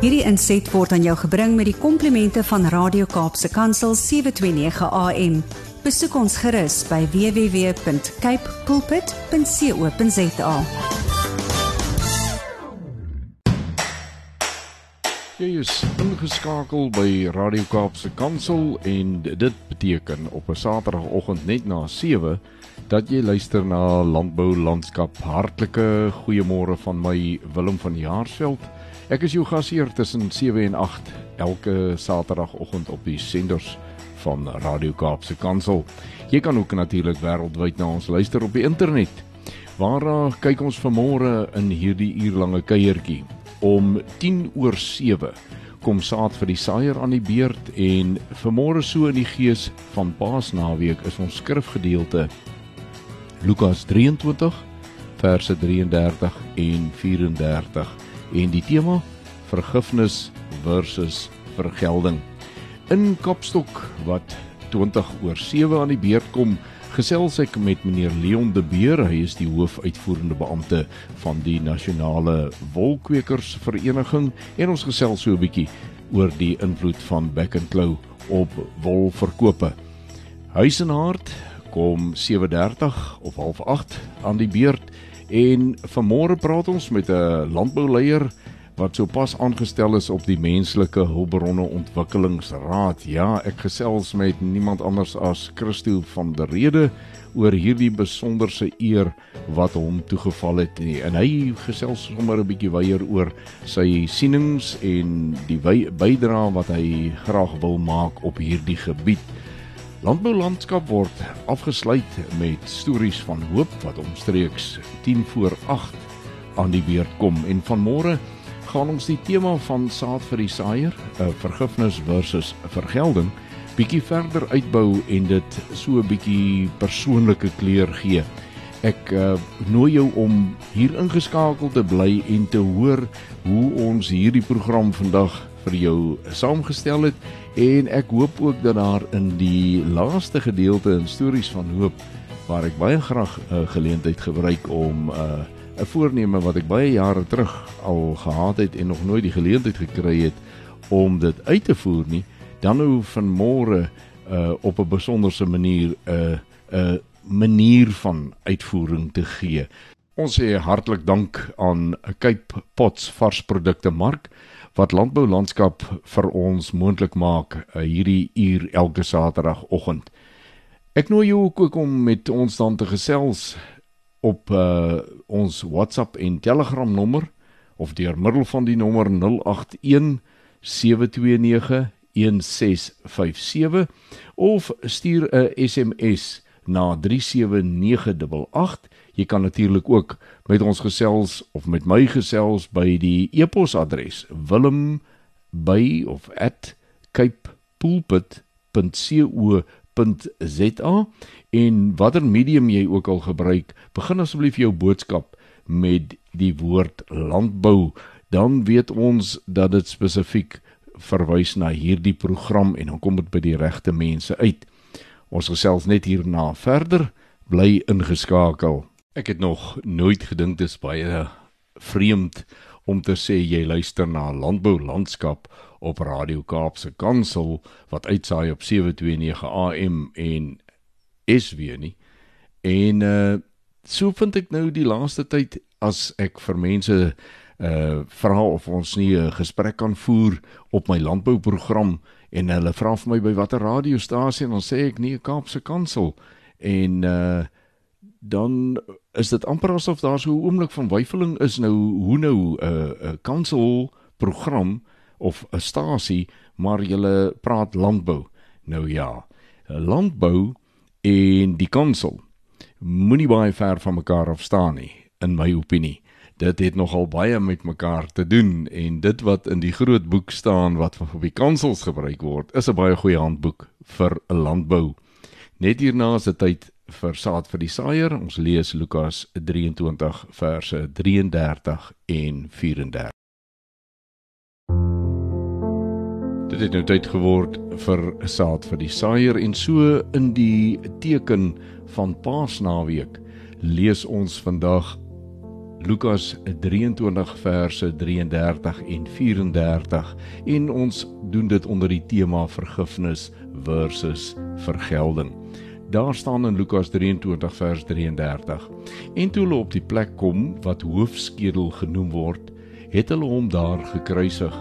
Hierdie inset word aan jou gebring met die komplimente van Radio Kaapse Kansel 729 AM. Besoek ons gerus by www.cape pulpit.co.za. Jy is ingeskakel by Radio Kaapse Kansel en dit beteken op 'n Saterdagoggend net na 7 dat jy luister na Landbou Landskap. Hartlike goeiemôre van my Willem van Jaarsveld. Ek is jou gasheer tussen 7 en 8 elke Saterdagoggend op die senders van Radio Kaapse Kansel. Jy kan ook natuurlik wêreldwyd na ons luister op die internet. Waar uh, kyk ons vanmôre in hierdie uurlange kuiertjie? om 10 oor 7 kom saad vir die saaier aan die beurt en vanmôre so in die gees van Paasnaweek is ons skrifgedeelte Lukas 23 verse 33 en 34 en die tema vergifnis versus vergelding. In Kapstok wat 20 oor 7 aan die beurt kom gesels ek met meneer Leon de Beer, hy is die hoofuitvoerende beampte van die Nasionale Wolkwekers Vereniging. En ons gesels so 'n bietjie oor die invloed van Back and Claw op wolverkope. Huis en hart kom 7:30 of 7:30 aan die beurt en vanmôre praat ons met 'n landbouleier wat sopas aangestel is op die menslike hulpbronne ontwikkelingsraad. Ja, ek gesels met niemand anders as Christo van der Rede oor hierdie besonderse eer wat hom toegeval het nie. en hy gesels sommer 'n bietjie weier oor sy sienings en die bydrae wat hy graag wil maak op hierdie gebied. Landboulandskap word afgesluit met stories van hoop wat omstreeks 10 voor 8 aan die beurt kom en vanmôre gaan ons die tema van saad vir die saaier, uh, vergifnis versus vergelding, bietjie verder uitbou en dit so 'n bietjie persoonlike kleur gee. Ek uh, nooi jou om hier ingeskakel te bly en te hoor hoe ons hierdie program vandag vir jou saamgestel het en ek hoop ook dat daar in die laaste gedeelte in stories van hoop waar ek baie graag 'n uh, geleentheid gebruik om uh, 'n voorneme wat ek baie jare terug al gehad het en nog nooit die geleentheid gekry het om dit uit te voer nie, dan nou van môre uh op 'n besonderse manier 'n uh, 'n uh, manier van uitvoering te gee. Ons sê hartlik dank aan Cape Pots varsprodukte mark wat landbou landskap vir ons moontlik maak uh, hierdie uur elke saterdagoggend. Ek nooi jou ook om met ons dan te gesels op uh, ons WhatsApp en Telegram nommer of deur middel van die nommer 081 729 1657 of stuur 'n SMS na 37988 jy kan natuurlik ook met ons gesels of met my gesels by die e-posadres wilm by of @capepulpit.co www.rsg.za en watter medium jy ook al gebruik, begin asseblief jou boodskap met die woord landbou, dan weet ons dat dit spesifiek verwys na hierdie program en dan kom dit by die regte mense uit. Ons gesels net hierna verder, bly ingeskakel. Ek het nog nooit gedink dis baie vreemd om te sê jy luister na landbou landskap op Radio Kaapse Kansel wat uitsaai op 729 AM en SW nie. En uh so vind ek nou die laaste tyd as ek vir mense uh vra of ons nie 'n gesprek kan voer op my landbouprogram en hulle vra vir my by watter radiostasie en dan sê ek nie Kaapse Kansel en uh dan is dit amper asof daar so 'n oomblik van weifeling is nou hoe nou 'n uh, 'n uh, kansel program of 'n stasie, maar jy praat landbou. Nou ja, landbou en die kansel moenie baie ver van mekaar af staan nie in my opinie. Dit het nogal baie met mekaar te doen en dit wat in die groot boek staan wat van op die kansels gebruik word, is 'n baie goeie handboek vir 'n landbou. Net hierna is dit tyd vir saad vir die saaier. Ons lees Lukas 23 verse 33 en 34. Dit het nou tyd geword vir saad vir die saaier en so in die teken van Paasnaweek lees ons vandag Lukas 23 verse 33 en 34 en ons doen dit onder die tema vergifnis versus vergelding. Daar staan in Lukas 23 vers 33. En toe hulle op die plek kom wat hoofskedel genoem word, het hulle hom daar gekruisig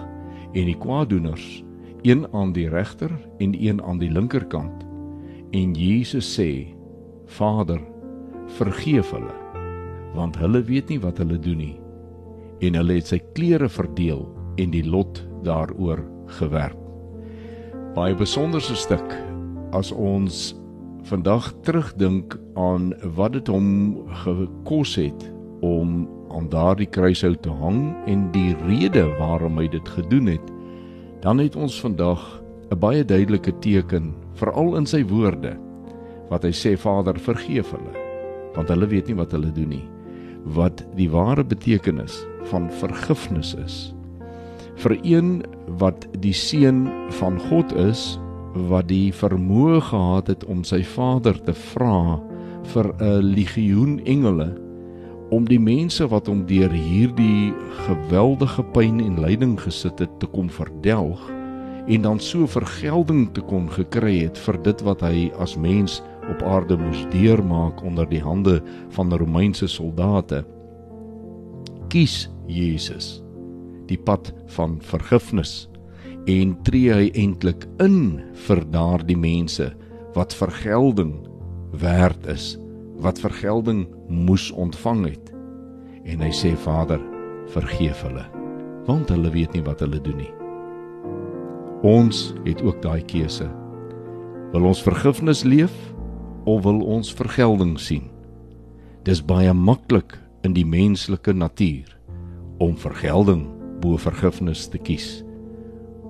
en die kwaadoeners, een aan die regter en een aan die linkerkant. En Jesus sê: Vader, vergeef hulle, want hulle weet nie wat hulle doen nie. En hulle het sy klere verdeel en die lot daaroor gewerp. Baie besonderse stuk as ons vandag terugdink aan wat dit hom gekos het om aan daardie kruishout te hang en die rede waarom hy dit gedoen het, dan het ons vandag 'n baie duidelike teken, veral in sy woorde, wat hy sê Vader, vergeef hulle, want hulle weet nie wat hulle doen nie. Wat die ware betekenis van vergifnis is. Vir een wat die seun van God is, wat die vermoë gehad het om sy Vader te vra vir 'n legioen engele om die mense wat hom deur hierdie geweldige pyn en lyding gesit het te kom verdelg en dan so vergelding te kon gekry het vir dit wat hy as mens op aarde moes deurmaak onder die hande van Romeinse soldate. Kies Jesus die pad van vergifnis en tree hy eintlik in vir daardie mense wat vergelding werd is wat vergelding moes ontvang het. En hy sê Vader vergeef hulle want hulle weet nie wat hulle doen nie. Ons het ook daai keuse. Wil ons vergifnis leef of wil ons vergelding sien? Dis baie maklik in die menslike natuur om vergelding bo vergifnis te kies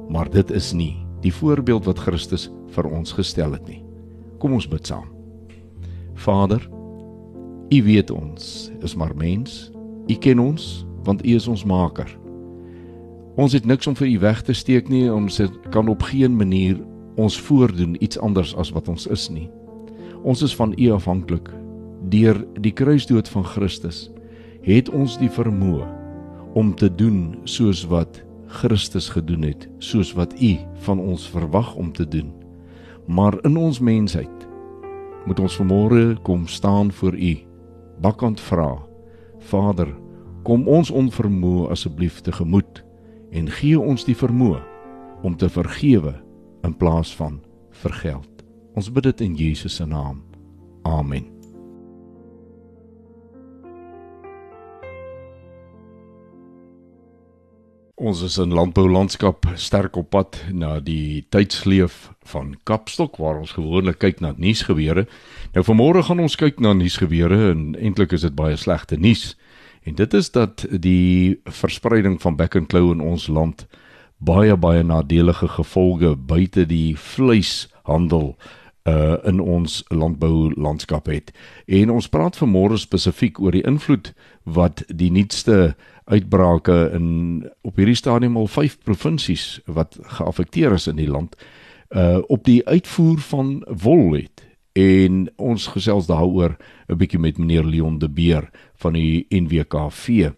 maar dit is nie die voorbeeld wat Christus vir ons gestel het nie. Kom ons bid saam. Vader, U weet ons is maar mens. U ken ons want U is ons maker. Ons het niks om vir U weg te steek nie. Ons kan op geen manier ons voordoen iets anders as wat ons is nie. Ons is van U afhanklik. Deur die kruisdood van Christus het ons die vermoë om te doen soos wat Christus gedoen het, soos wat U van ons verwag om te doen. Maar in ons mensheid moet ons vanmôre kom staan voor U. Bakkant vra: Vader, kom ons onvermoë asseblief tegemoet en gee ons die vermoë om te vergewe in plaas van vergeld. Ons bid dit in Jesus se naam. Amen. Ons is in landbou landskap sterk op pad na die tydsleef van Kapstok waar ons gewoonlik kyk na nuusgebeure. Nou vanmôre gaan ons kyk na nuusgebeure en eintlik is dit baie slegte nuus. En dit is dat die verspreiding van back and claw in ons land baie baie nadelige gevolge buite die vleishandel uh in ons landbou landskap het. En ons praat vanmôre spesifiek oor die invloed wat die nuutste uitbrake in op hierdie stadium al 5 provinsies wat geaffekteer is in die land uh op die uitvoer van wol het en ons gesels daaroor 'n bietjie met meneer Leon de Beer van die NWKV.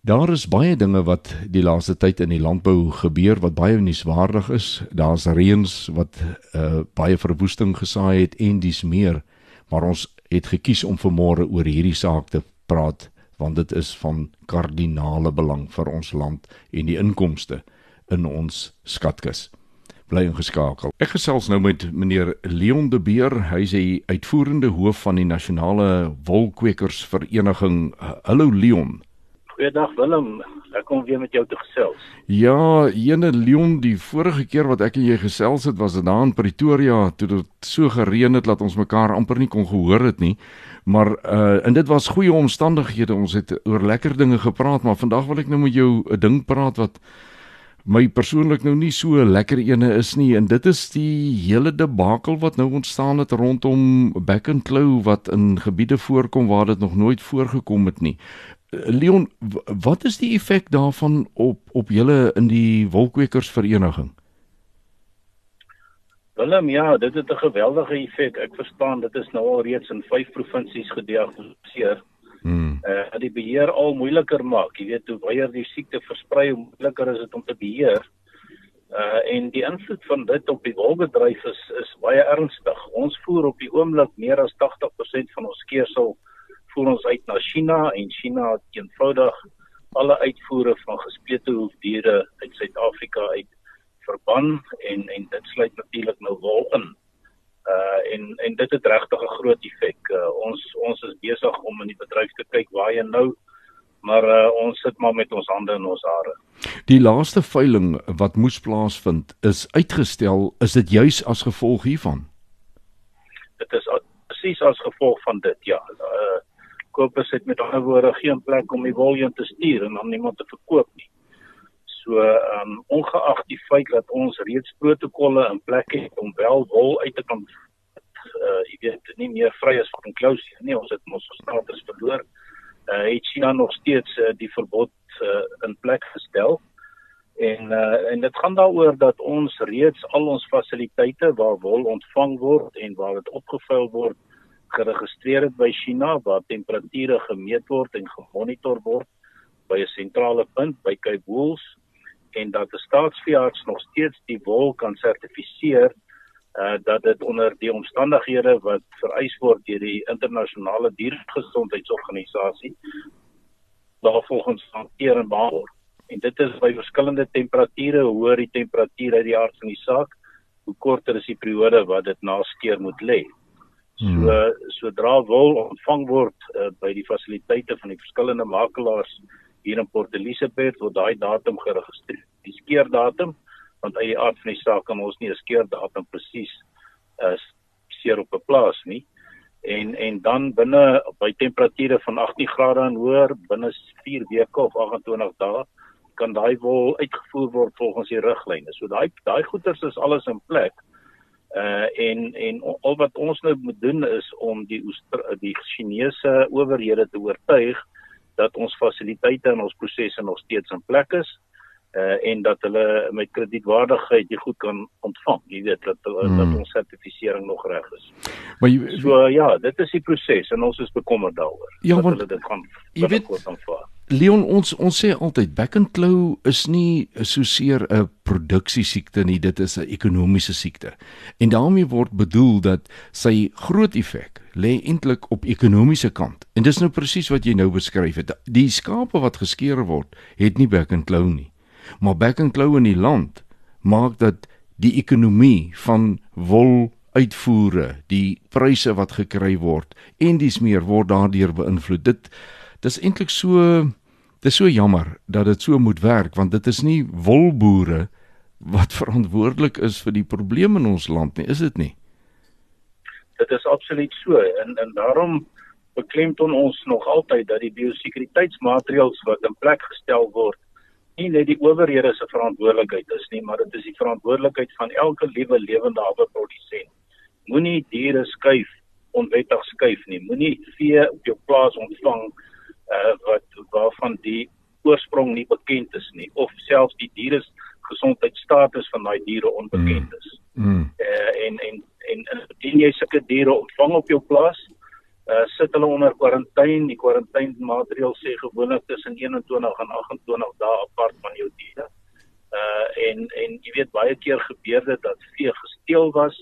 Daar is baie dinge wat die laaste tyd in die landbou gebeur wat baie nuuswaardig is. Daar's reëns wat uh baie verwoesting gesaai het en dis meer, maar ons het gekies om vanmôre oor hierdie saak te praat want dit is van kardinale belang vir ons land en die inkomste in ons skatkis. Bly ingeskakel. Ek gesels nou met meneer Leon de Beer, hy is die uitvoerende hoof van die nasionale wolkwekersvereniging. Hallo Leon. Goeiedag Willem. Ek kom weer met jou te gesels. Ja, ene Leon, die vorige keer wat ek en jy gesels het, was dit daar in Pretoria toe dit so gereën het dat ons mekaar amper nie kon gehoor het nie. Maar uh en dit was goeie omstandighede. Ons het oor lekker dinge gepraat, maar vandag wil ek nou met jou 'n ding praat wat my persoonlik nou nie so lekker ene is nie en dit is die hele debakel wat nou ontstaan het rondom back and claw wat in gebiede voorkom waar dit nog nooit voorgekom het nie. Uh, Leon, wat is die effek daarvan op op julle in die wolkwekersvereniging? Willem, ja, dit het 'n geweldige effek. Ek verstaan dit is nou al reeds in 5 provinsies gediagnoseer. Mm. Uh die beheer al moeiliker maak. Jy weet hoe baie die siekte versprei, hoe moeiliker is dit om te beheer. Uh en die invloed van dit op die wolbedryf is is baie ernstig. Ons voer op die oomblik meer as 80% van ons skeersel voer ons uit na China en China het eenvoudig alle uitvoere van gesplete hoefdiere uit Suid-Afrika uit verban en en dit sluit natuurlik nou wol in. Uh en en dit het regtig 'n groot effek. Uh, ons ons is besig om in die bedryf te kyk waar jy nou maar uh, ons sit maar met ons hande in ons hare. Die laaste veiling wat moes plaasvind is uitgestel, is dit juis as gevolg hiervan? Dit is presies as gevolg van dit, ja. Uh kopers het met ander woorde geen plek om die wol heen te stuur en dan niemand te verkoop nie. So, ehm um, ongeag die feit dat ons reeds protokolle in plek het om wel wol uit te kan uh jy weet nie meer vry is van klousie nie, ons het ons status verloor. Uh het China nog steeds uh, die verbod uh, in plek gestel. En uh en dit gaan daaroor dat ons reeds al ons fasiliteite waar wol ontvang word en waar dit opgevuil word geregistreer het by China waar temperature gemeet word en gemonitor word by 'n sentrale punt by Cape Wool's en dat die staatsveearts nog steeds die wol kan sertifiseer uh dat dit onder die omstandighede wat vereis word deur die internasionale diergesondheidsorganisasie daarvolgens hanteer en behandel. En dit is by verskillende temperature, hoe hoër die temperatuur uit die aard van die saak, hoe korter is die periode wat dit na skeer moet lê. So hmm. sodra wol ontvang word uh, by die fasiliteite van die verskillende makelaars hier in Port Elizabeth word daai datum geregistreer. Die skeerdatum want uit die aard van die saak kan ons nie 'n skeerdatum presies is uh, seer op 'n plaas nie. En en dan binne by temperature van 18 grade en hoër binne 4 weke of 28 dae kan daai wol uitgevoer word volgens die riglyne. So daai daai goeders is alles in plek. Uh en en al wat ons nou moet doen is om die die Chinese owerhede te oortuig dat ons fasiliteite en ons prosesse nog steeds in plek is uh en dat hulle met kredietwaardigheid dit goed kan ontvang. Jy weet dat hmm. dat ons sertifisering nog reg is. Maar jy, so uh, ja, dit is die proses en ons is bekommerd daaroor. Ja, want hulle dit gaan jy weet aanvaar. Leon ons ons sê altyd back and claw is nie so seer 'n produksie siekte nie, dit is 'n ekonomiese siekte. En daarmee word bedoel dat sy groot effek lê eintlik op ekonomiese kant. En dis nou presies wat jy nou beskryf het. Die skape wat geskeer word, het nie back and claw nie. Maar back and claw in die land maak dat die ekonomie van wol uitvoere, die pryse wat gekry word en dis meer word daardeur beïnvloed. Dit dis eintlik so dis so jammer dat dit so moet werk want dit is nie wolboere wat verantwoordelik is vir die probleme in ons land nie, is dit nie? Dit is absoluut so en en daarom beklemtoon ons nog altyd dat die biosekuriteitsmaatreëls wat in plek gestel word nie net die owerhede se verantwoordelikheid is nie, maar dit is die verantwoordelikheid van elke liewe lewende hawe produsent. Moenie diere skuif onwettig skuif nie. Moenie vee op jou plaas ontvang uh wat waarvan die oorsprong nie bekend is nie of selfs die diere gesondheidstatus van daai diere onbekend mm. is. Mm. Uh en en en indien jy sulke diere ontvang op jou plaas, uh sit hulle onder kwarantyne. Die kwarantynemaatreël sê gewoonlik tussen 21 en 28 dae apart van jou diere. Uh en en jy weet baie keer gebeur dit dat vee gesteel was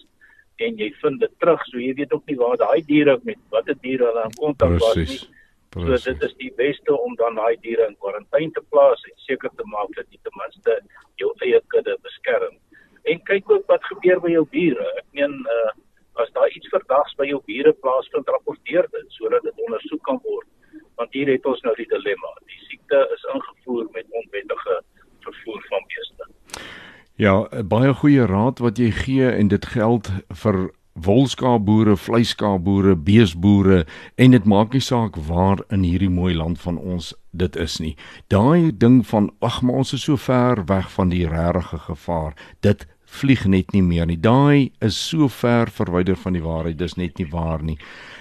en jy vind dit terug, so jy weet ook nie waar daai diere met watter diere hulle in kontak was nie. Precies. So dit is die beste om dan daai diere in kwarantyne te plaas en seker te maak dat die ten minste jou eie kudde beskerm. En kyk ook wat gebeur by jou bure. Ek meen uh as daar iets verdags by jou bure plaasvind, rapporteer dit sodat dit ondersoek kan word. Want hier het ons nou die dilemma. Die siekte is ingevoer met onwettige vervoer van beeste. Ja, baie goeie raad wat jy gee en dit geld vir wolskaapboere, vleiskaapboere, beesboere en dit maak nie saak waar in hierdie mooi land van ons dit is nie. Daai ding van ag maar ons is so ver weg van die regte gevaar. Dit vlieg net nie meer nie. Daai is so ver verwyder van die waarheid. Dis net nie waar nie.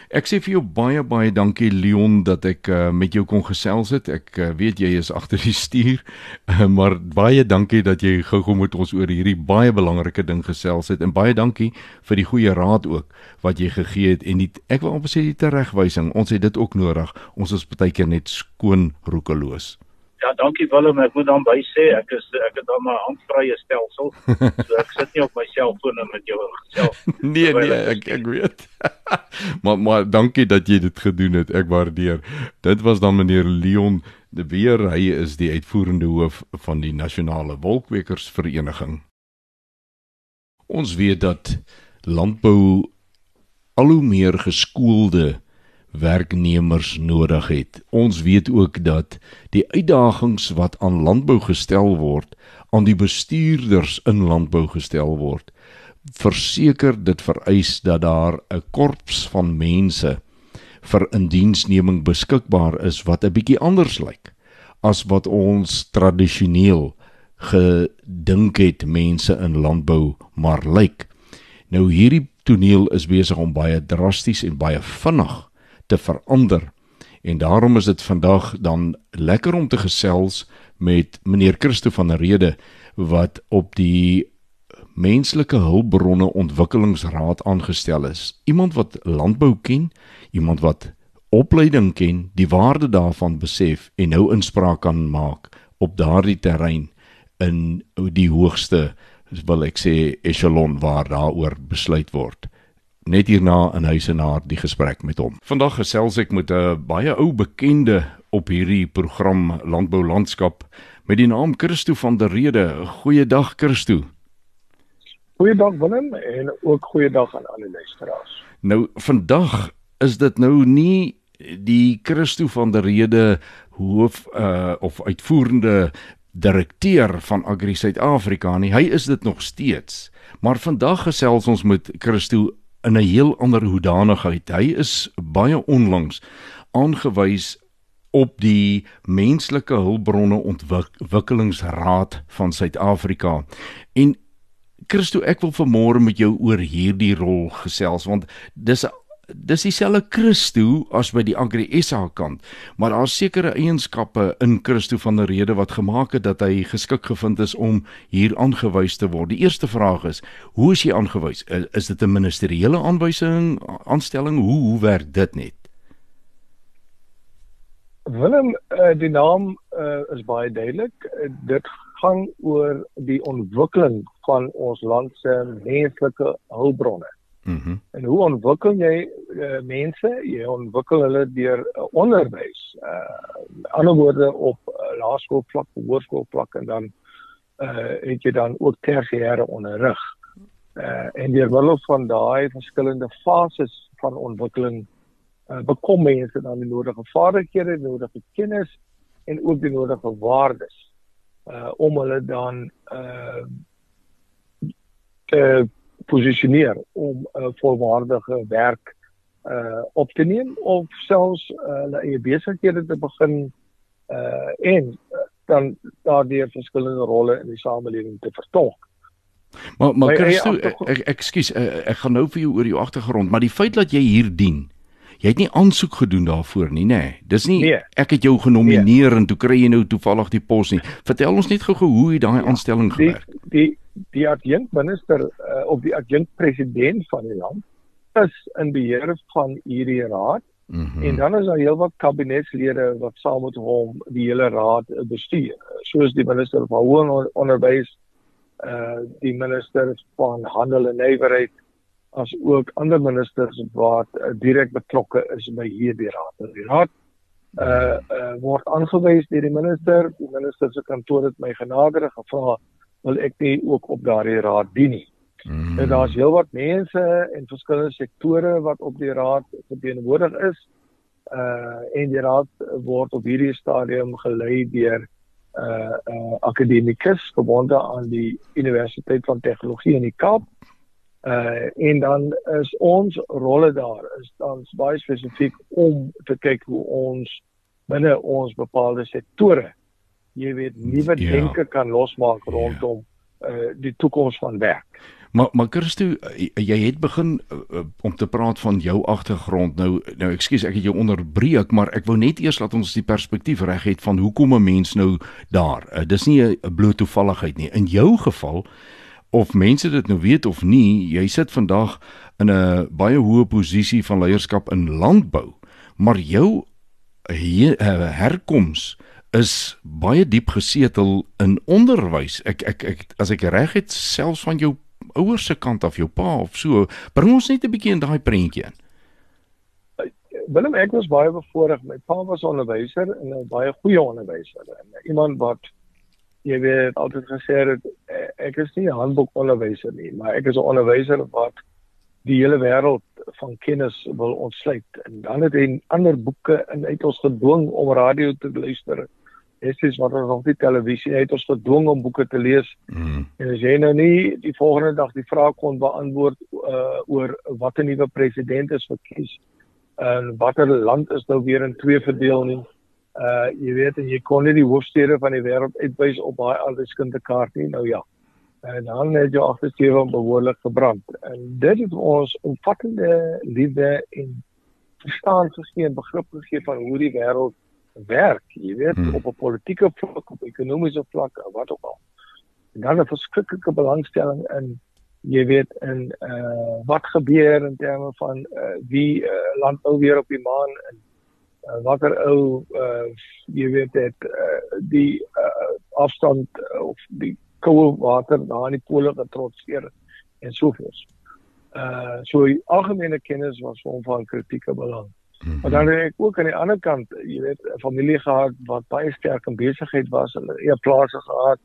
Ek sê vir jou baie baie dankie Leon dat ek uh, met jou kon gesels het. Ek uh, weet jy is agter die stuur, uh, maar baie dankie dat jy gou-gou met ons oor hierdie baie belangrike ding gesels het en baie dankie vir die goeie raad ook wat jy gegee het en die, ek wil amper sê die teregwysing. Ons het dit ook nodig. Ons is baie keer net skoon roekeloos. Ja, dankie Willem. Ek moet dan by sê ek is ek het dan 'n handvrye stelsel. So ek sit nie op my selfoon met jou gesels. nee nee, ek ek weet. maar maar dankie dat jy dit gedoen het. Ek waardeer. Dit was dan meneer Leon de Beer. Hy is die uitvoerende hoof van die Nasionale Wolkwekersvereniging. Ons weet dat landbou al hoe meer geskoolde werknemers nodig het. Ons weet ook dat die uitdagings wat aan landbou gestel word, aan die bestuurders in landbou gestel word, verseker dit vereis dat daar 'n korps van mense vir indiensneming beskikbaar is wat 'n bietjie anders lyk as wat ons tradisioneel gedink het mense in landbou maar lyk. Nou hierdie toneel is besig om baie drasties en baie vinnig te verander. En daarom is dit vandag dan lekker om te gesels met meneer Christo van der Rede wat op die menslike hulpbronne ontwikkelingsraad aangestel is. Iemand wat landbou ken, iemand wat opleiding ken, die waarde daarvan besef en nou inspraak kan maak op daardie terrein in die hoogste wil ek sê echelon waar daaroor besluit word net hierna in Huisenaar die gesprek met hom. Vandag gesels ek met 'n baie ou bekende op hierdie program Landbou Landskap met die naam Christo van der Rede. Goeiedag Christo. Goeiedag Willem en ook goeiedag aan alle luisteraars. Nou vandag is dit nou nie die Christo van der Rede hoof uh of uitvoerende direkteur van Agri Suid-Afrika nie. Hy is dit nog steeds. Maar vandag gesels ons met Christo in 'n heel ander hoedanigheid. Hy is baie onlangs aangewys op die menslike hulpbronne ontwikkelingsraad van Suid-Afrika. En Christo, ek wil vanmôre met jou oor hierdie rol gesels want dis dis dieselfde Christo as by die Agri SA kant, maar daar's sekere eienskappe in Christo van der Rede wat gemaak het dat hy geskik gevind is om hier aangewys te word. Die eerste vraag is: Hoe is hy aangewys? Is, dit 'n ministeriële aanwysing, aanstelling? Hoe hoe werk dit net? Willem, uh, die naam uh, is baie duidelik. Uh, dit gaan oor die ontwikkeling van ons land se menslike hulpbronne. Mm en hoe ontwikkel jy uh, mense? Jy ontwikkel hulle deur uh, onderwys. Uh ander woorde op uh, laerskoolvlak, hoërskoolvlak en dan uh het jy dan ook tersiêre onderrig. Uh en deur middel van daai verskillende fases van ontwikkeling uh bekom mense dan die nodige vaardighede, die nodige kennis en ook die nodige waardes uh om hulle dan uh te posisioneer om 'n volwaardige werk uh op te neem of selfs uh, hulle uh, eie besighede te begin uh en dan daardeur verskillende rolle in die samelewing te vertolk. Maar maar Christo, ek ekskuus, ek, ek gaan nou vir jou oor jou agtergrond, maar die feit dat jy hier dien, jy het nie aansoek gedoen daarvoor nie, nê? Nee. Dis nie nee. ek het jou genomineer nee. en toe kry jy nou toevallig die pos nie. Vertel ons net gou-gou hoe het daai ja, aanstelling gewerk? Die die, die adjunkminister uh, of die adjunkpresident van die land is in beheer van hierdie raad. Mm -hmm. En dan is daar heelwat kabinetslede wat saam met hom die hele raad bestuur, soos die minister van hoër onderwys, uh die minister van handel en nywerheid, as ook ander ministers wat uh, direk betrokke is by hierdie raad. Die raad uh, uh word aangewys deur die minister. Die minister se kantoor het my genader gevra wil ek nie ook op daardie raad dien nie. Mm. En daar's heelwat mense en verskillende sektore wat op die raad verteenwoordig is. Uh en die raad word op hierdie stadium gelei deur uh uh akademikus verbonde aan die Universiteit van Tegnologie in die Kaap. Uh en dan is ons rolle daar is dan baie spesifiek om te kyk hoe ons binne ons bepaalde sektore jy weet nuwe ja. denke kan losmaak rondom ja. uh die toekoms van werk. Maar maar Christo, jy het begin uh, om te praat van jou agtergrond. Nou nou ekskuus ek het jou onderbreek, maar ek wou net eers laat ons die perspektief reg het van hoekom 'n mens nou daar. Uh, dis nie 'n bloot toevalligheid nie. In jou geval of mense dit nou weet of nie, jy sit vandag in 'n baie hoë posisie van leierskap in landbou, maar jou herkoms is baie diep gesetel in onderwys. Ek ek ek as ek reg het selfs van jou ouers se kant af, jou pa of so, bring ons net 'n bietjie in daai prentjie in. Willem ek was baie bevoorreg. My pa was onderwyser en 'n baie goeie onderwyser. En iemand wat jy weet altyd gesê het ek is nie 'n handboekonderwyser nie, maar ek is 'n onderwyser wat die hele wêreld van kennis wil ontsluit. En dan het hy ander boeke en uit ons gedwing om radio te luister Dit is wat ons op die televisie het ons gedwing om boeke te lees. Mm. En as jy nou nie die volgende dag die vraag kon beantwoord uh oor watter nuwe president is verkies en watter land is nou weer in twee verdeel nie. Uh jy weet en jy kon nie die hoofstede van die wêreld uitwys op daai alskundige kaart nie. Nou ja. En dan het jy agtersteewe behoorlik gebrand. En dit het ons omvattende liefde en verstaan gegee en begrip gegee van hoe die wêreld werk, jy weet, hmm. op 'n politieke vlak, op ekonomiese vlak, wat ook al. En dan 'n verskriklike belangstelling in jy weet in uh wat gebeur in terme van uh wie uh, landbou weer op die maan en uh, watter ou uh jy weet dit uh die uh afstand uh, of die koue water na in die pole getrotseer en sovoorts. Uh so algemene kennis was vir hom van kritieke belang. -hmm. Maar dan het ek ook aan die ander kant, jy weet, 'n familie gehad wat baie sterk in besigheid was, hulle eie plase gehad.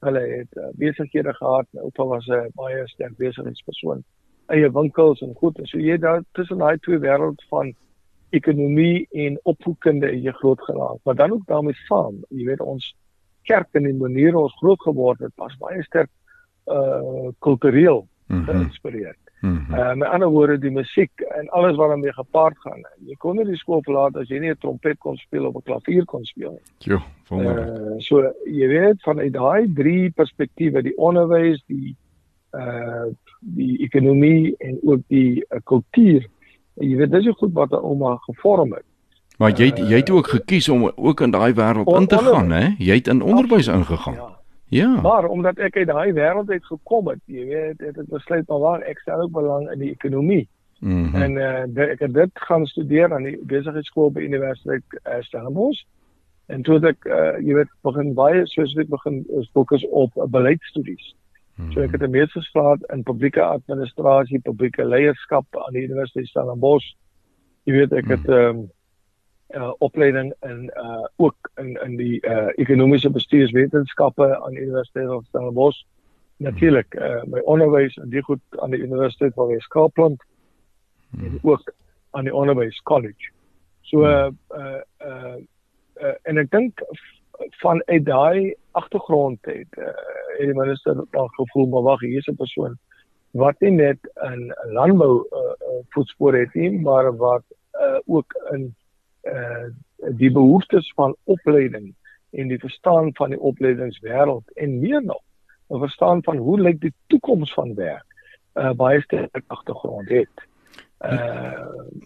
Hulle het uh, besighede gehad. My oupa was 'n baie sterk besigheidspersoon. Eie winkels en goed. So jy daar tussen daai twee wêreld van ekonomie en opvoedkunde jy groot geraak. Maar dan ook daarmee saam, jy weet ons kerk en die manier ons groot geword het, was baie sterk uh kultureel mm -hmm. Mm -hmm. uh, met ander woorde die musiek en alles wat daarmee gepaard gaan. Jy kon nie die skool verlaat as jy nie 'n trompet kon speel of 'n klavier kon speel nie. Jo, wonderlik. Uh, so jy weet van uit daai drie perspektiewe, die onderwys, die uh die ekonomie en ook die uh, kultuur. Jy weet dis goed wat ouma gevorm het. Maar jy het, jy het ook gekies om ook in daai wêreld in te gaan, hè? Jy het in onderwys ingegaan. Ja. Ja. Maar omdat ek uit daai wêreld uit gekom het, jy weet, het ek besluit maar waar ek stel ook belang in die ekonomie. Mm -hmm. En uh, ek het dit gaan studeer aan die besigheidskool by Universiteit uh, Stellenbosch. En toe ek uh, jy weet begin baie spesifiek begin fokus op uh, beleidsstudies. Mm -hmm. So ek het 'n meestersgraad in publieke administrasie, publieke leierskap aan die Universiteit Stellenbosch. Jy weet ek het mm -hmm. um, uh, opleiding in uh ook in in die uh ekonomiese bestuurswetenskappe aan die Universiteit van Stellenbosch. Natuurlik uh my onderwys en die goed aan die Universiteit van Weskaapland en ook aan die Onderwys College. So uh uh, uh, uh en ek dink van uit daai agtergrond het uh, het die minister dan gevoel maar wag hier is 'n persoon wat nie net in landbou uh, uh voetspore het nie maar wat uh, ook in uh die behoeftes van opleiding en die verstaan van die opleidingswêreld en meer nog 'n verstaan van hoe lyk die toekoms van werk uh baie sterk agtergrond het. Uh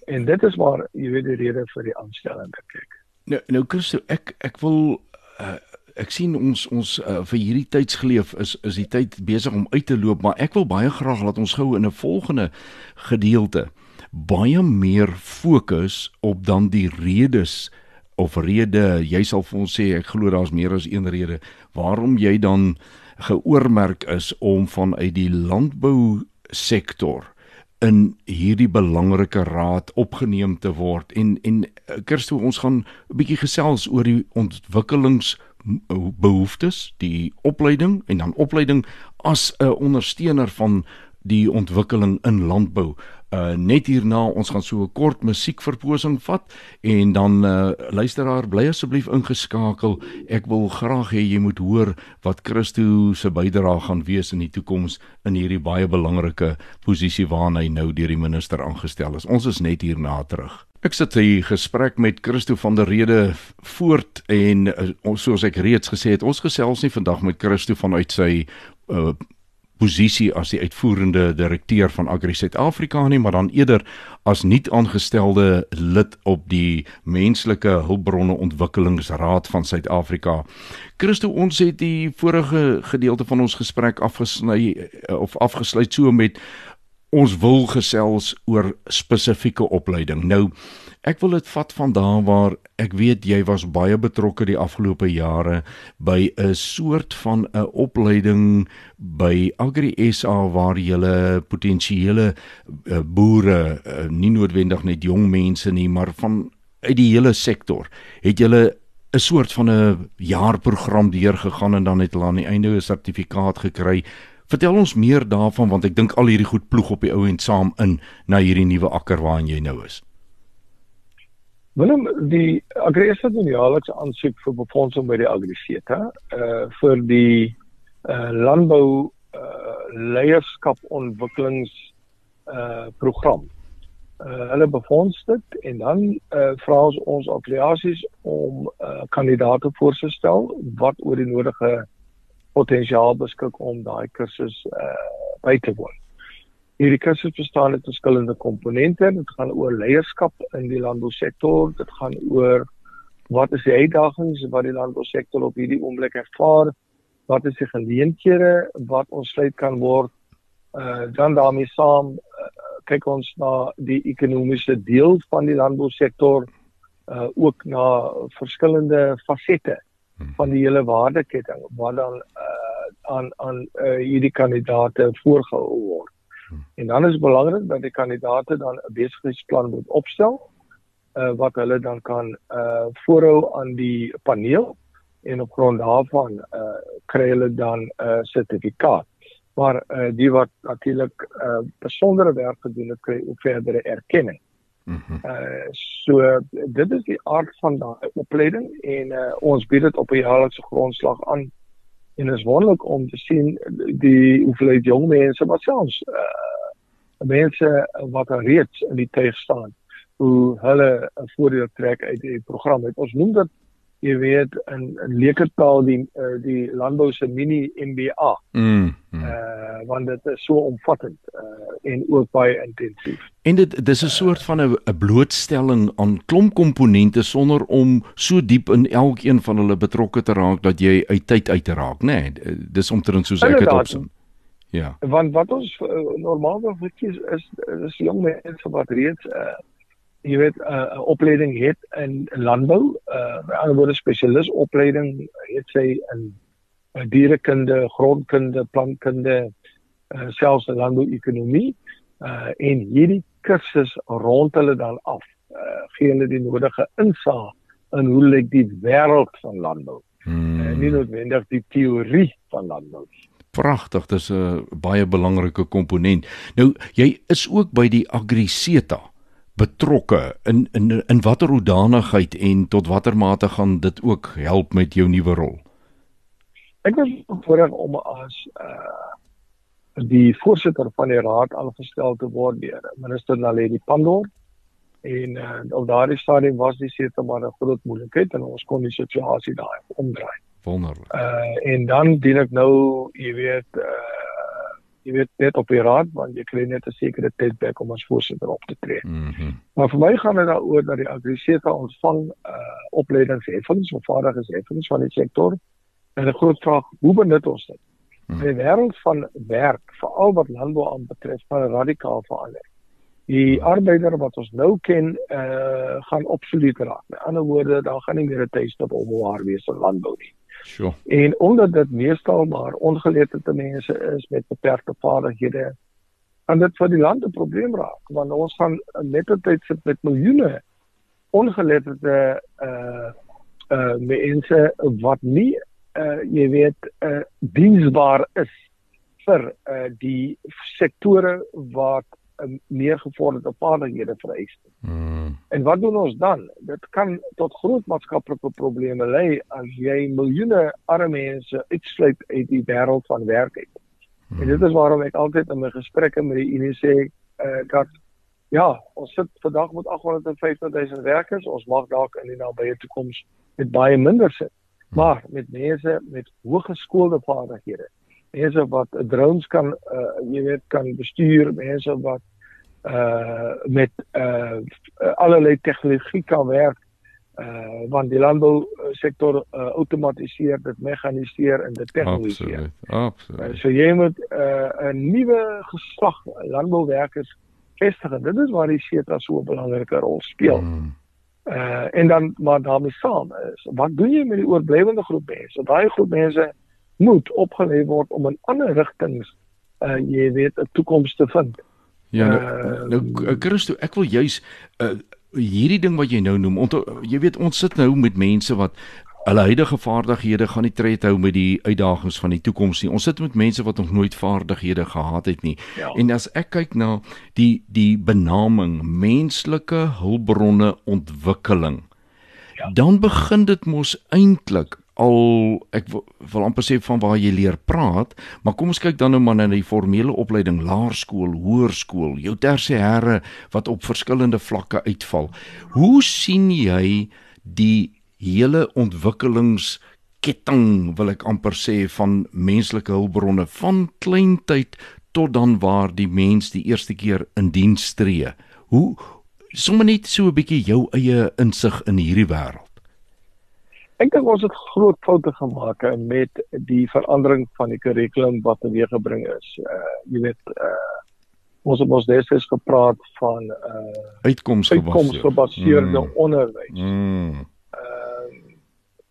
en dit is waar jy weet die rede vir die aanstelling kyk. Nou nou Christo ek ek wil uh ek sien ons ons uh, vir hierdie tydsgeleef is is die tyd besig om uit te loop maar ek wil baie graag laat ons gou in 'n volgende gedeelte baie meer fokus op dan die redes of rede. Jy sal vir ons sê ek glo daar's meer as een rede waarom jy dan geoormerk is om vanuit die landbou sektor in hierdie belangrike raad opgeneem te word. En en Kirsto ons gaan 'n bietjie gesels oor die ontwikkelings behoeftes die opleiding en dan opleiding as 'n ondersteuner van die ontwikkeling in landbou uh net hierna ons gaan so 'n kort musiekverposing vat en dan uh luisteraar bly asseblief ingeskakel. Ek wil graag hê jy moet hoor wat Christo se bydrae gaan wees in die toekoms in hierdie baie belangrike posisie waarna hy nou deur die minister aangestel is. Ons is net hierna terug. Ek sit hier gesprek met Christo van der Rede voort en uh, soos ek reeds gesê het, ons gesels nie vandag met Christo vanuit sy uh posisie as die uitvoerende direkteur van Agri Suid-Afrika nie, maar dan eerder as nuut aangestelde lid op die Menslike Hulpbronne Ontwikkelingsraad van Suid-Afrika. Christo, ons het die vorige gedeelte van ons gesprek afgesny eh, of afgesluit so met ons wil gesels oor spesifieke opleiding. Nou Ek wil dit vat van daar waar ek weet jy was baie betrokke die afgelope jare by 'n soort van 'n opleiding by Agri SA waar jy potensiële eh, boere, eh, nie noodwendig net jong mense nie, maar van uit die hele sektor, het jy 'n soort van 'n jaarprogram deurgegaan en dan het hulle aan die einde 'n sertifikaat gekry. Vertel ons meer daarvan want ek dink al hierdie goed ploeg op die ou en saam in na hierdie nuwe akker waarin jy nou is. Willem die Agresa doen jaarliks aansoek vir befondsing by die Agriseta uh vir die uh landbou uh leierskap ontwikkelings uh program. Uh hulle befonds dit en dan uh vra ons ons affiliasies om uh kandidaate voor te stel wat oor die nodige potensiaal beskik om daai kursus uh by te woon. Hierdie kursus bestaan uit verskillende komponente. Dit gaan oor leierskap in die landbousektor. Dit gaan oor wat is die uitdagings wat die landbousektor op hierdie oomblik ervaar? Wat is die geleenthede wat ons sluit kan word? Uh dan daarmee saam uh, kyk ons na die ekonomiese deel van die landbousektor uh ook na verskillende fasette van die hele waardeketting wat dan uh aan aan uh, hierdie kandidate voorgehou word. En dan is belangrik dat die kandidaate dan 'n besigheidsplan moet opstel uh wat hulle dan kan uh voorhou aan die paneel en op grond daarvan uh kry hulle dan 'n uh, sertifikaat. Maar uh die wat natuurlik uh besondere werk gedoen het kry ook verdere erkenning. Uh so dit is die aard van daai opleiding en uh ons bied dit op 'n jaarlikse grondslag aan en is wonderlik om te sien die hoeveelheid jong mense wat selfs uh mense wat reeds in die tuig staan hoe hulle 'n voordeel trek uit die program. Het. Ons noem dit jy weet in in lekertaal die uh, die landbou se mini MBA. Mm, mm. Uh want dit is so omvattend uh en ook baie intensief. En dit dis 'n soort van 'n 'n blootstelling aan klomp komponente sonder om so diep in elkeen van hulle betrokke te raak dat jy uit tyd uit raak, nê? Nee, dis omtrent soos ek dit opsom. Ja. Want wat ons uh, normaalweg kies is is jong mense wat reeds uh jy weet 'n uh, opleiding het in landbou, uh by ander woorde spesialis opleiding het sy in uh, dierekunde, grondkunde, plantkunde, uh, selfs landbouekonomie uh en hierdie kursus rond hulle dan af. Uh gee hulle die nodige insaag in hoe lyk die wêreld van landbou. Hmm. Uh, nie noodwendig die teorie van landbou nie pragtig dis 'n baie belangrike komponent nou jy is ook by die agriseta betrokke in in in watter hoedanigheid en tot watter mate gaan dit ook help met jou nuwe rol? Ek was voorreg om as uh die voorsitter van die raad aangestel te word deur minister Naledi Pandor en uh, op daardie stadium was die seker maar 'n groot moeilikheid en ons kon die situasie daai omdraai. Wonderlik. Uh en dan dien ek nou, jy weet, uh jy weet net op die raad want jy kry net 'n sekere tydperk om as voorsitter op te tree. Mm -hmm. Maar vir my gaan dit daaroor dat die agriseta ontvang uh opleidingsheffings of vaardigheidsheffings van die sektor. En 'n groot vraag, hoe benut ons dit? Mm -hmm. 'n wêreld van werk, veral wat landbou aanbetref, van radikaal verander. Die mhm. arbeider wat ons nou ken, uh gaan obsolet raak. Met ander woorde, daar gaan nie meer 'n tuiste op hom waar wees vir landbou nie. Sure. En omdat dit meestal maar ongeletterde mense is met beperkte vaardighede, kan dit vir die land 'n probleem raak want ons gaan net op tyd sit met miljoene ongeletterde uh uh mense wat nie uh jy weet uh diensbaar is vir uh die sektore wat meer gevorderde vaardighede vereis. Hmm. En wat doen ons dan? Dit kan tot groot maatskaplike probleme lei as jy miljoene arme mense uitsluit uit die wêreld van werk uit. Hmm. En dit is waarom ek altyd in my gesprekke met die Unie sê uh, dat ja, ons sit vandag met 850 000 werkers, ons mag dalk in die nabye toekoms met baie minder sit. Hmm. Maar met mense met hoëgeskoolde vaardighede mense wat drones kan uh, jy weet kan bestuur, mense wat uh met uh allerlei tegnologie kan werk uh want die landbou sektor uh, outomatiseer dit mekaniseer en dit tegnologiseer. Absoluut. Absoluut. Uh, so jy moet uh 'n nuwe geslag landbouwerkers vestig en dit is waar die SETA so 'n belangrike rol speel. Mm. Uh en dan maar daarmee saam is wat doen jy met die oorblywende groep mense? Daai groep mense moet opgelê word om in ander rigtings uh jy weet 'n toekoms te vind. Ja, nou, uh, nou Christo, ek wil juis uh hierdie ding wat jy nou noem, ont, jy weet ons sit nou met mense wat hulle huidige vaardighede gaan nie tred hou met die uitdagings van die toekoms nie. Ons sit met mense wat nog nooit vaardighede gehad het nie. Ja. En as ek kyk na die die benaming menslike hulpbronne ontwikkeling, ja. dan begin dit mos eintlik al ek wil amper sê van waar jy leer praat, maar kom ons kyk dan nou maar na die formele opleiding, laerskool, hoërskool, jou tersiêre wat op verskillende vlakke uitval. Hoe sien jy die hele ontwikkelingsketting wil ek amper sê van menslike hulpbronne van kleintyd tot dan waar die mens die eerste keer in diens tree? Hoe sommer net so 'n bietjie jou eie insig in hierdie wêreld? Ek dink ons het groot foute gemaak met die verandering van die kurrikulum wat teweeggebring is. Uh jy weet uh ons het ons destyds gepraat van uh uitkomsgebaseerde mm. onderwys. Mm. Uh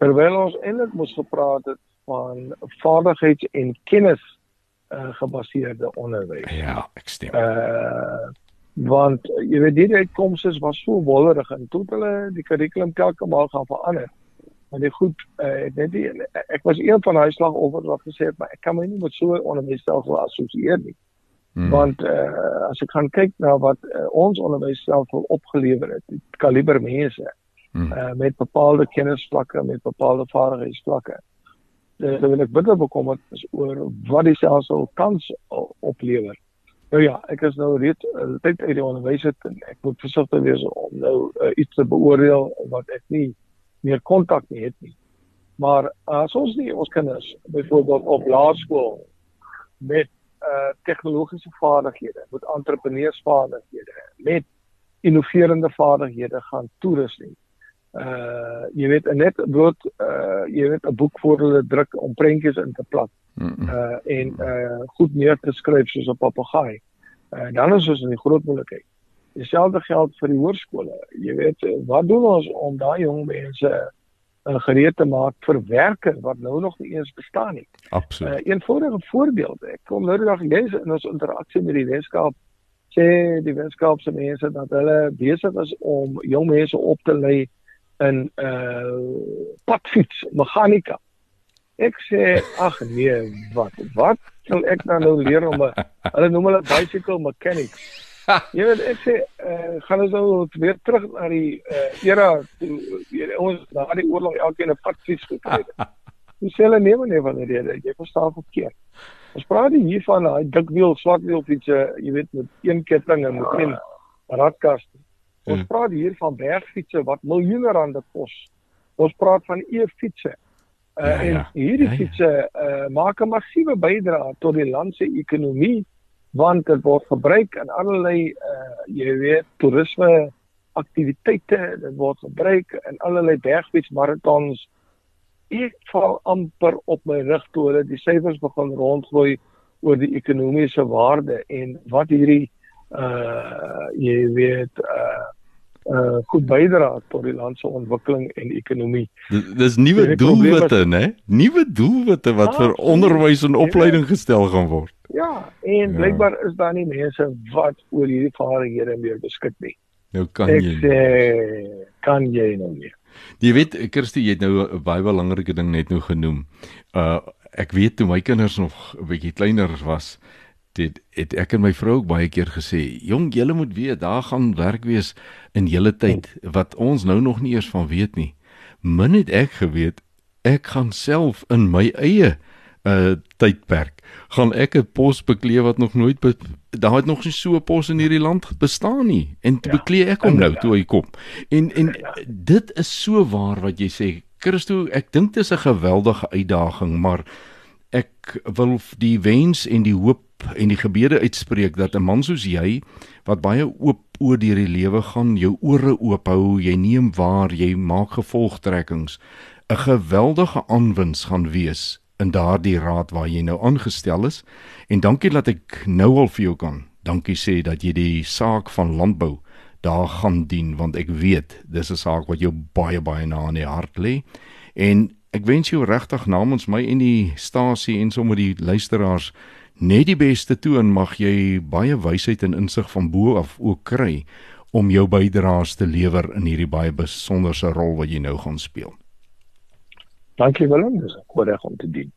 terwyl ons eintlik moes gepraat het van vaardigheids- en kennis uh gebaseerde onderwys. Ja, ek stem. Uh want jy weet die uitkomste was so wonderlik en toe hulle die kurrikulum telke maal gaan verander Maar dit goed, uh, net die, ek was een van daai slagoffers wat gesê het, maar ek kan my nie met so 'n onderwysstelsel assosieer nie. Hmm. Want uh, as ek gaan kyk na wat uh, ons onderwysstelsel opgelewer het, die kaliber mense hmm. uh, met bepaalde kennisvlakke, met bepaalde vaardigheidsvlakke. Uh, dan wil ek bitter bekommerd is oor wat die stelsel kans oplewer. Nou ja, ek is nou reeds uh, tyd uit die onderwys het en ek moet versigtig wees om nou uh, iets te beoordeel wat ek nie meer kontak nie het nie. Maar as ons nie ons kinders byvoorbeeld op laerskool met uh tegnologiese vaardighede, met entrepreneursvaardighede, met innoverende vaardighede gaan toerus nie. Uh jy weet net word uh jy weet 'n boek voor hulle druk om prentjies in te plak. Uh en uh goed neer te skryf soos 'n papegaai. Uh dan is ons in die groot moeilikheid. Dieselfde geld vir die hoërskole. Jy weet, wat doen ons om daai jong mense uh, gereed te maak vir werke wat nou nog nie eens bestaan nie? Absoluut. 'n uh, Eenvoudige voorbeeld. Ek kom nou die dag lees in ons interaksie met die Weskaap sê die Weskaapse mense dat hulle besig is om jong mense op te lei in uh padfiets meganika. Ek sê ag nee, wat wat sal ek nou nou leer om 'n hulle noem hulle bicycle mechanics. Jy weet ek sê uh, gaan ons nou weer terug na die uh, era toe weer ons na die oorlog elkeen 'n padfiets gekry het. Dis hulle neem nie van die rede. Jy verstaan verkeerd. Ons praat hier van daai dikwiel swartwiel fietsse, jy weet met een ketting en met een radkas. Ons hmm. praat hier van bergfietsse wat miljoene rande kos. Ons praat van e-fietsse. Uh, ja, en ja. hierdie ja, ja. fietsse uh, maak 'n massiewe bydrae tot die land se ekonomie want dit word gebruik in allerlei uh jy weet toerisme aktiwiteite dit word gebruik in allerlei bergfietsmarathons ek val amper op my rug toe dat die syfers begin rondgooi oor die ekonomiese waarde en wat hierdie uh jy weet uh uh goed bydra tot die land se ontwikkeling en ekonomie. Dis nuwe doelwitte, né? Nuwe doelwitte wat ah, vir onderwys en opleiding gestel gaan word. Ja, en ja. blykbaar is daar nie mense wat oor hierdie vaardighede meer beskik nie. Nou kan jy. Ek sê kan jy nou nie. Jy weet, Kirsty, jy het nou 'n baie belangrike ding net nou genoem. Uh ek weet toe my kinders nog 'n bietjie kleiner was, dit het ek en my vrou ook baie keer gesê, "Jong, julle moet weet, daar gaan werk wees in julle tyd wat ons nou nog nie eers van weet nie." Min het ek geweet, ek gaan self in my eie uh tydperk gaan ek 'n pos beklee wat nog nooit daar het nog nie so 'n pos in hierdie land bestaan nie en te ja, beklee ek hom nou toe hy kom. En en ja. dit is so waar wat jy sê. Christo, ek dink dit is 'n geweldige uitdaging, maar ek wil die wens en die hoop en die gebede uitspreek dat 'n man soos jy wat baie oop oor deur die lewe gaan, jou ore oop hou, jy neem waar, jy maak gevolgtrekkings, 'n geweldige aanwins gaan wees in daardie raad waar jy nou aangestel is. En dankie dat ek nou al vir jou kan. Dankie sê dat jy die saak van landbou daar gaan dien want ek weet dis 'n saak wat jou baie baie na in die hart lê. En ek wens jou regtig namens my en die stasie en sommer die luisteraars net die beste toe en mag jy baie wysheid en insig van bo af ook kry om jou bydraes te lewer in hierdie baie besonderse rol wat jy nou gaan speel. Dankie Willem, dis 'n voorreg om te dien.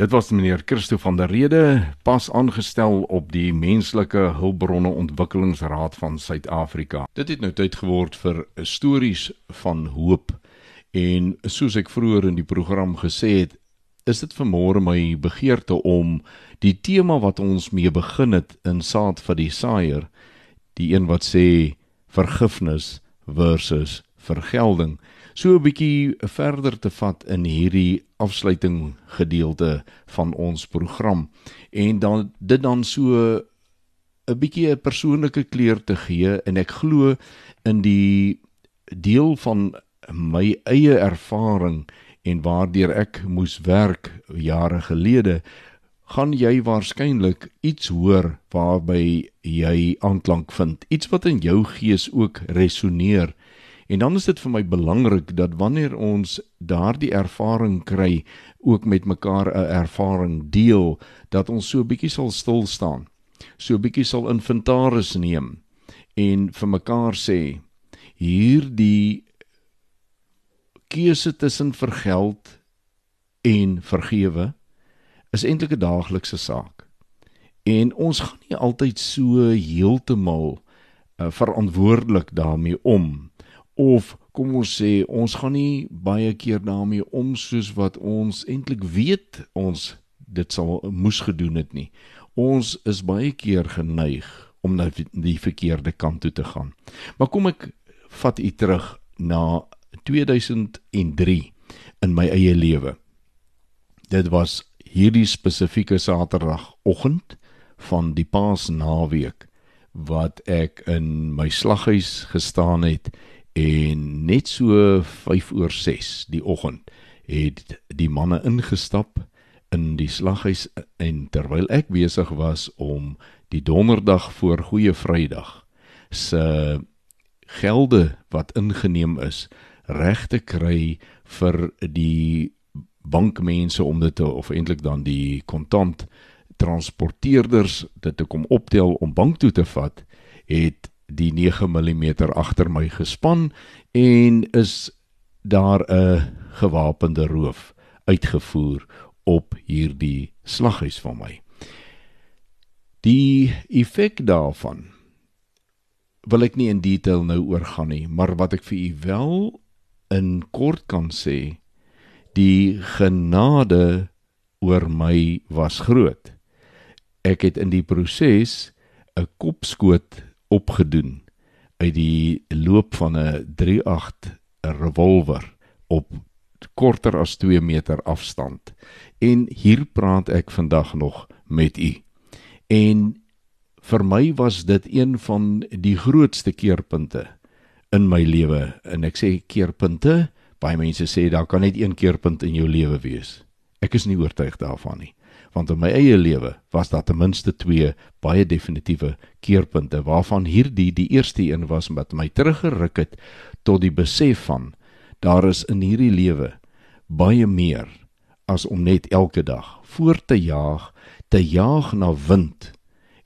Dit was meneer Christo van der Rede, pas aangestel op die Menslike Hulpbronne Ontwikkelingsraad van Suid-Afrika. Dit het nou tyd geword vir stories van hoop en soos ek vroeër in die program gesê het, is dit vanmôre my begeerte om die tema wat ons mee begin het in saad vir die saaier die een wat sê vergifnis versus vergelding so 'n bietjie verder te vat in hierdie afsluiting gedeelte van ons program en dan dit dan so 'n bietjie 'n persoonlike kleur te gee en ek glo in die deel van my eie ervaring en waardeur ek moes werk jare gelede gaan jy waarskynlik iets hoor waarby jy aanklank vind. Iets wat in jou gees ook resoneer. En dan is dit vir my belangrik dat wanneer ons daardie ervaring kry ook met mekaar 'n ervaring deel dat ons so 'n bietjie sal stil staan so 'n bietjie sal inventaris neem en vir mekaar sê hierdie keuse tussen vergeld en vergewe is eintlik 'n daaglikse saak. En ons gaan nie altyd so heeltemal uh, verantwoordelik daarmee om of kom ons sê ons gaan nie baie keer daarmee om soos wat ons eintlik weet ons dit sal moes gedoen het nie. Ons is baie keer geneig om na die verkeerde kant toe te gaan. Maar kom ek vat u terug na 2003 in my eie lewe. Dit was hierdie spesifieke Saterdagoggend van die Paasnaweek wat ek in my slaghuis gestaan het en net so 5 oor 6 die oggend het die manne ingestap in die slaghuis en terwyl ek besig was om die donderdag voor goeie vrydag se gelde wat ingeneem is reg te kry vir die bankmense om dit te of eintlik dan die kontant transporteerders dit te kom optel om bank toe te vat het die 9 mm agter my gespan en is daar 'n gewapende roof uitgevoer op hierdie slaghuis van my. Die effek daarvan wil ek nie in detail nou oorgaan nie, maar wat ek vir u wel in kort kan sê die genade oor my was groot. Ek het in die proses 'n kopskoot opgedoen uit die loop van 'n 38 'n revolver op korter as 2 meter afstand. En hier praat ek vandag nog met u. En vir my was dit een van die grootste keerpunte in my lewe. En ek sê keerpunte baie mense sê daar kan net een keerpunt in jou lewe wees. Ek is nie oortuig daarvan nie want in my eie lewe was daar ten minste twee baie definitiewe keerpunte waarvan hierdie die eerste een was wat my teruggeruk het tot die besef van daar is in hierdie lewe baie meer as om net elke dag voort te jaag te jaag na wind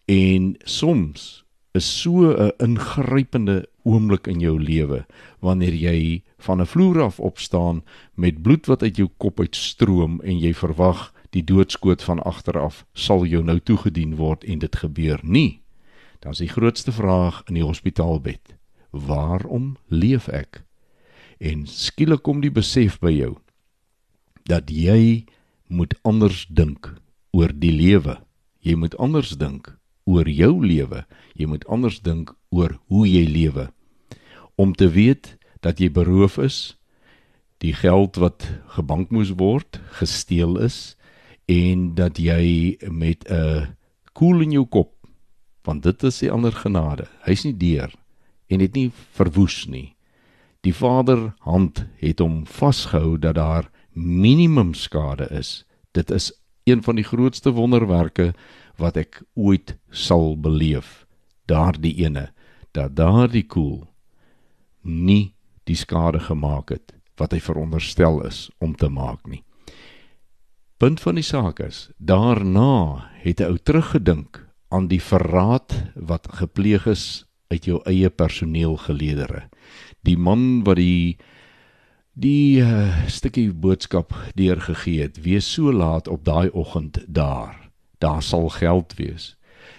en soms is so 'n ingrypende oomblik in jou lewe wanneer jy van 'n vloer af opstaan met bloed wat uit jou kop uitstroom en jy verwag die doodskoot van agter af sal jou nou toegedien word en dit gebeur nie. Dan is die grootste vraag in die hospitaalbed: Waarom leef ek? En skielik kom die besef by jou dat jy moet anders dink oor die lewe. Jy moet anders dink oor jou lewe. Jy moet anders dink oor hoe jy lewe. Om te weet dat jy beroof is, die geld wat gebank moes word, gesteel is en dat jy met 'n koel in jou kop want dit is die ander genade. Hy's nie deur en het nie verwoes nie. Die Vader hand het hom vasgehou dat daar minimum skade is. Dit is een van die grootste wonderwerke wat ek ooit sal beleef. Daardie ene dat daardie koel nie die skade gemaak het wat hy veronderstel is om te maak nie. Punt van die saak is, daarna het 'n ou teruggedink aan die verraad wat gepleeg is uit jou eie personeelgeleedere. Die man wat die die uh, stukkie boodskap deurgegee het, wees so laat op daai oggend daar. Daar sal geld wees.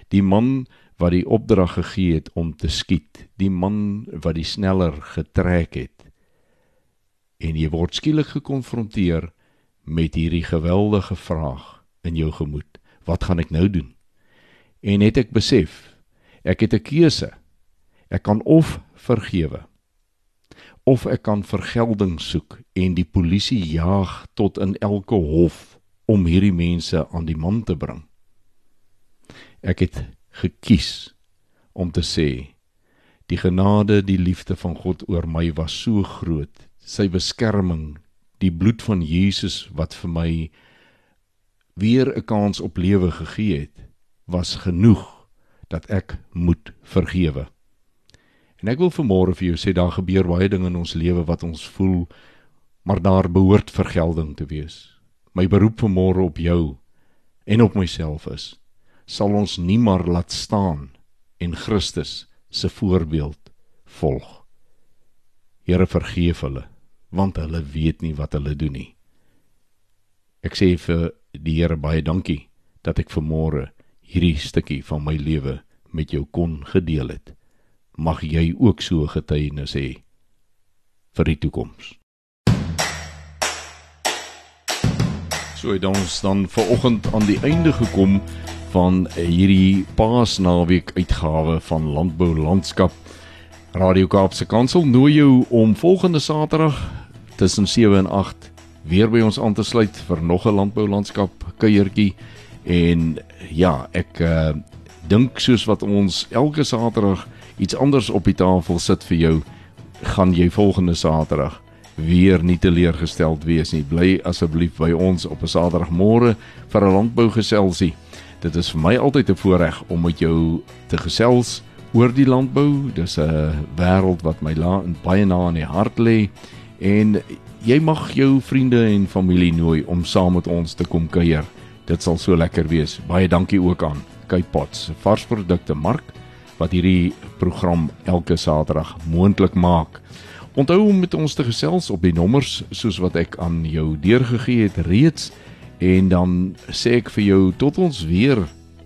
Die man wat die opdrag gegee het om te skiet, die man wat die sneller getrek het. En jy word skielik gekonfronteer met hierdie geweldige vraag in jou gemoed: Wat gaan ek nou doen? En het ek besef, ek het 'n keuse. Ek kan of vergewe of ek kan vergelding soek en die polisie jaag tot in elke hof om hierdie mense aan die man te bring. Ek het gekies om te sê die genade die liefde van God oor my was so groot. Sy beskerming die bloed van Jesus wat vir my weer 'n kans op lewe gegee het was genoeg dat ek moet vergewe. En ek wil vanmôre vir jou sê daar gebeur baie dinge in ons lewe wat ons voel maar daar behoort vergelding te wees my beroep vanmôre op jou en op myself is sal ons nie maar laat staan en Christus se voorbeeld volg. Here vergeef hulle want hulle weet nie wat hulle doen nie. Ek sê vir die Here baie dankie dat ek vanmôre hierdie stukkie van my lewe met jou kon gedeel het. Mag jy ook so getuienis hê vir die toekoms. So het ons dan ver oggend aan die einde gekom van hierdie Paasnaweek uitgawe van Landbou Landskap. Radio Kaapse Kansel nooi jou om volgende Saterdag tussen 7 en 8 weer by ons aan te sluit vir nog 'n Landbou Landskap kuiertjie en ja, ek uh, dink soos wat ons elke Saterdag iets anders op die tafel sit vir jou, gaan jy volgende Saterdag weer nie teleurgesteld wees nie. Bly asseblief by ons op 'n Saterdagmôre vir 'n landbou geselsie. Dit is vir my altyd 'n voorreg om met jou te gesels oor die landbou. Dis 'n wêreld wat my la baie na in die hart lê en jy mag jou vriende en familie nooi om saam met ons te kom kuier. Dit sal so lekker wees. Baie dankie ook aan Cape Pots, varsprodukte mark wat hierdie program elke Saterdag moontlik maak. Onthou om met ons te gesels op die nommers soos wat ek aan jou deurgegee het reeds En dan sê ek vir jou tot ons weer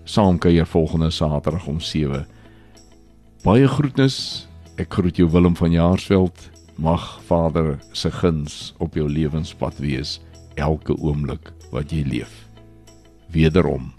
saam kuier volgende Saterdag om 7. Baie groetnis. Ek groet jou Willem van Jaarsveld. Mag Vader se guns op jou lewenspad wees elke oomblik wat jy leef. Wederom.